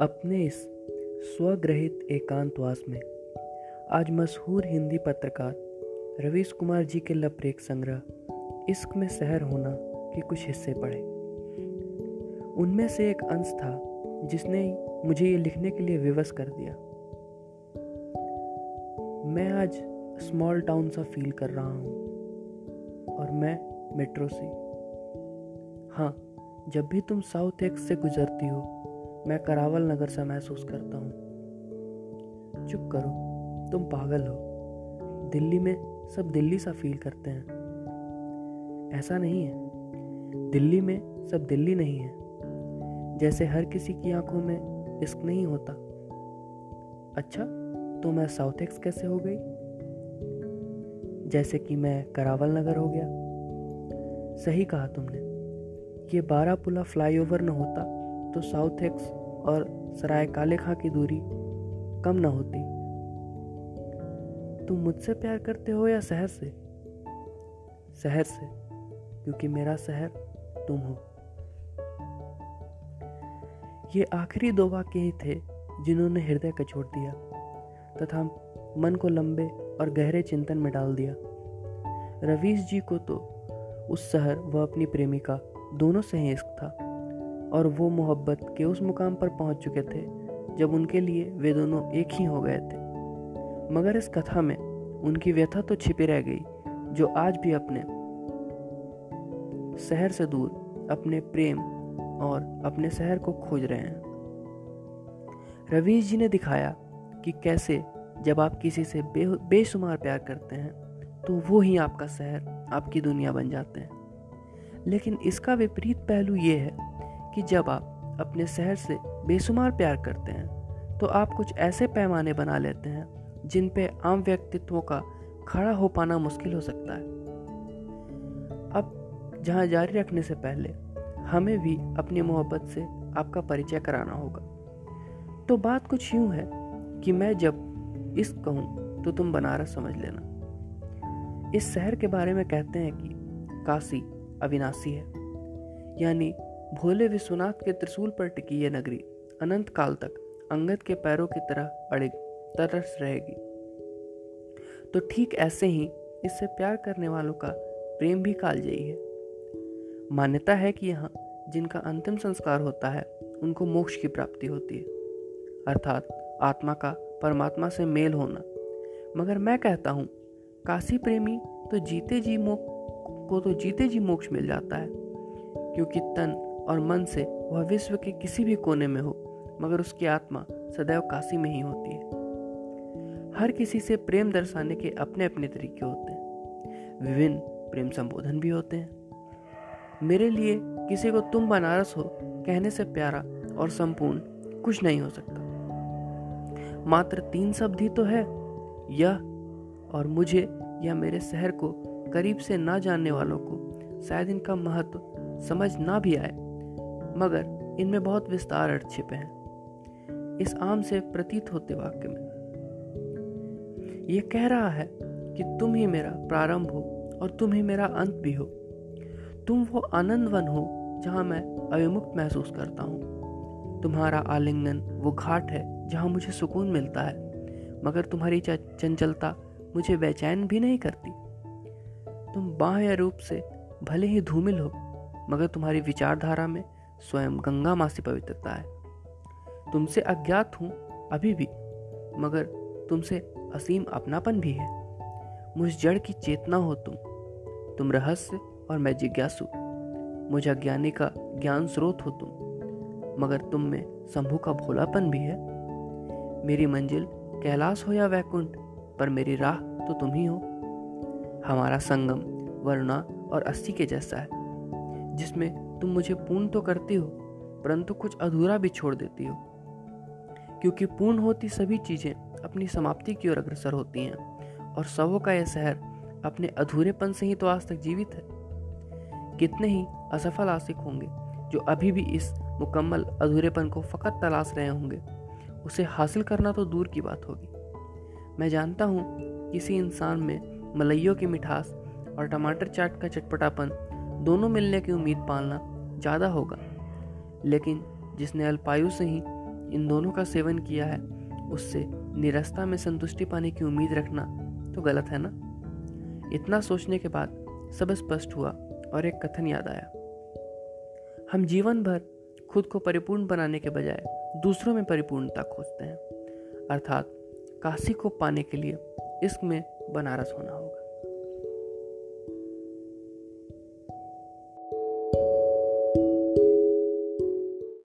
अपने इस स्वग्रहित एकांतवास में। आज मशहूर हिंदी पत्रकार रवीश कुमार जी के लपरेक संग्रह इश्क में शहर होना के कुछ हिस्से पढ़े। उनमें से एक अंश था जिसने मुझे ये लिखने के लिए विवश कर दिया। मैं आज स्मॉल टाउन सा फील कर रहा हूँ और मैं मेट्रो से। हाँ जब भी तुम साउथ एक्स से गुजरती हो मैं करावल नगर सा महसूस करता हूँ। चुप करो, तुम पागल हो। दिल्ली में सब दिल्ली सा फील करते हैं। ऐसा नहीं है। दिल्ली में सब दिल्ली नहीं है। जैसे हर किसी की आँखों में इश्क नहीं होता। अच्छा तो मैं साउथ एक्स कैसे हो गई? जैसे कि मैं करावल नगर हो गया। सही कहा तुमने। ये बारह पुला फ्लाईओवर न होता। तो साउथ एक्स और सराय काले खां की दूरी कम ना होती। तुम मुझसे प्यार करते हो या शहर से? शहर से, क्योंकि मेरा शहर तुम हो। ये आखिरी दो वाक्य ही थे जिन्होंने हृदय का छोड़ दिया, तथा मन को लंबे और गहरे चिंतन में डाल दिया। रवीश जी को तो उस शहर व अपनी प्रेमिका दोनों से ही इश्क था। और वो मोहब्बत के उस मुकाम पर पहुँच चुके थे जब उनके लिए वे दोनों एक ही हो गए थे। मगर इस कथा में उनकी व्यथा तो छिपी रह गई जो आज भी अपने शहर से दूर अपने प्रेम और अपने शहर को खोज रहे हैं। रवीश जी ने दिखाया कि कैसे जब आप किसी से बे, बेशुमार प्यार करते हैं तो वो ही आपका शहर आपकी दुनिया बन जाते हैं। लेकिन इसका विपरीत पहलू ये है कि जब आप अपने शहर से बेशुमार प्यार करते हैं तो आप कुछ ऐसे पैमाने बना लेते हैं, जिन पे आम व्यक्तित्वों का खड़ा हो पाना मुश्किल हो सकता है। अब, जहाँ जारी रखने से पहले, हमें भी अपनी मोहब्बत से आपका परिचय कराना होगा। तो बात कुछ यूँ है कि मैं जब इस कहूँ तो तुम बनारस समझ लेना। इस शहर के बारे में कहते हैं कि काशी अविनाशी है। यानी भोले विश्वनाथ के त्रिशूल पर टिकी यह नगरी अनंत काल तक अंगद के पैरों की तरह अड़िग तरस रहेगी। तो ठीक ऐसे ही इससे प्यार करने वालों का प्रेम भी कालजयी है। मान्यता है कि यहाँ जिनका अंतिम संस्कार होता है, उनको मोक्ष की प्राप्ति होती है। अर्थात आत्मा का परमात्मा से मेल होना। मगर मैं कहता हूँ, काशी प्रेमी तो जीते जी मोक्ष को तो जीते जी मोक्ष मिल जाता है, क्योंकि तन और मन से वह विश्व के किसी भी कोने में हो, मगर उसकी आत्मा सदैव काशी में ही होती है। हर किसी से प्रेम दर्शाने के अपने अपने तरीके होते हैं। विभिन्न प्रेम संबोधन भी होते हैं। मेरे लिए किसी को तुम बनारस हो, कहने से प्यारा और संपूर्ण कुछ नहीं हो सकता। मात्र तीन शब्द ही तो है, यह और मुझे या मेरे शहर को, करीब से ना जानने वालों को, शायद इनका महत्व समझ ना भी आए। मगर इनमें बहुत विस्तार अर्थ छिपे हैं। इस आम से प्रतीत होते वाक्य में। यह कह रहा है कि तुम ही मेरा प्रारंभ हो और तुम ही मेरा अंत भी हो। तुम वो आनंदवन हो जहाँ मैं अविमुक्त महसूस करता हूँ। तुम्हारा आलिंगन वो घाट है जहाँ मुझे सुकून मिलता है, मगर तुम्हारी चंचलता मुझे बेचैन भी नहीं करती। तुम बाह्य रूप से भले ही धूमिल हो, मगर तुम्हारी विचारधारा में स्वयं गंगा मासी पवित्रता है। तुमसे अज्ञात हूँ अभी भी, मगर तुमसे असीम अपनापन भी है। मुझ जड़ की चेतना हो तुम तुम रहस्य और मैं जिज्ञासु। मुझ अज्ञानी का ज्ञान स्रोत हो तुम, मगर तुम में शंभु का भोलापन भी है। मेरी मंजिल कैलाश हो या वैकुंठ, पर मेरी राह तो तुम ही हो। हमारा संगम वरुणा और अस्थि के जैसा है। जिसमें तुम मुझे पूर्ण तो करती हो, परंतु कुछ अधूरा भी छोड़ देती हो। क्योंकि पूर्ण होती सभी चीज़ें अपनी समाप्ति की ओर अग्रसर होती हैं, और सवों का यह शहर अपने अधूरेपन से ही तो आज तक जीवित है। कितने ही असफल आशिक होंगे, जो अभी भी इस मुकम्मल अधूरेपन को फकत तलाश रहे होंगे, उसे हासिल करना तो दूर की बात होगी। मैं जानता हूँ किसी इंसान में मलइयों की मिठास और टमाटर चाट का चटपटापन दोनों मिलने की उम्मीद पालना ज़्यादा होगा। लेकिन जिसने अल्पायु से ही इन दोनों का सेवन किया है, उससे निरस्ता में संतुष्टि पाने की उम्मीद रखना तो गलत है ना? इतना सोचने के बाद सब स्पष्ट हुआ और एक कथन याद आया। हम जीवन भर खुद को परिपूर्ण बनाने के बजाय दूसरों में परिपूर्णता खोजते हैं। अर्थात काशी को पाने के लिए इश्क में बनारस होना होगा।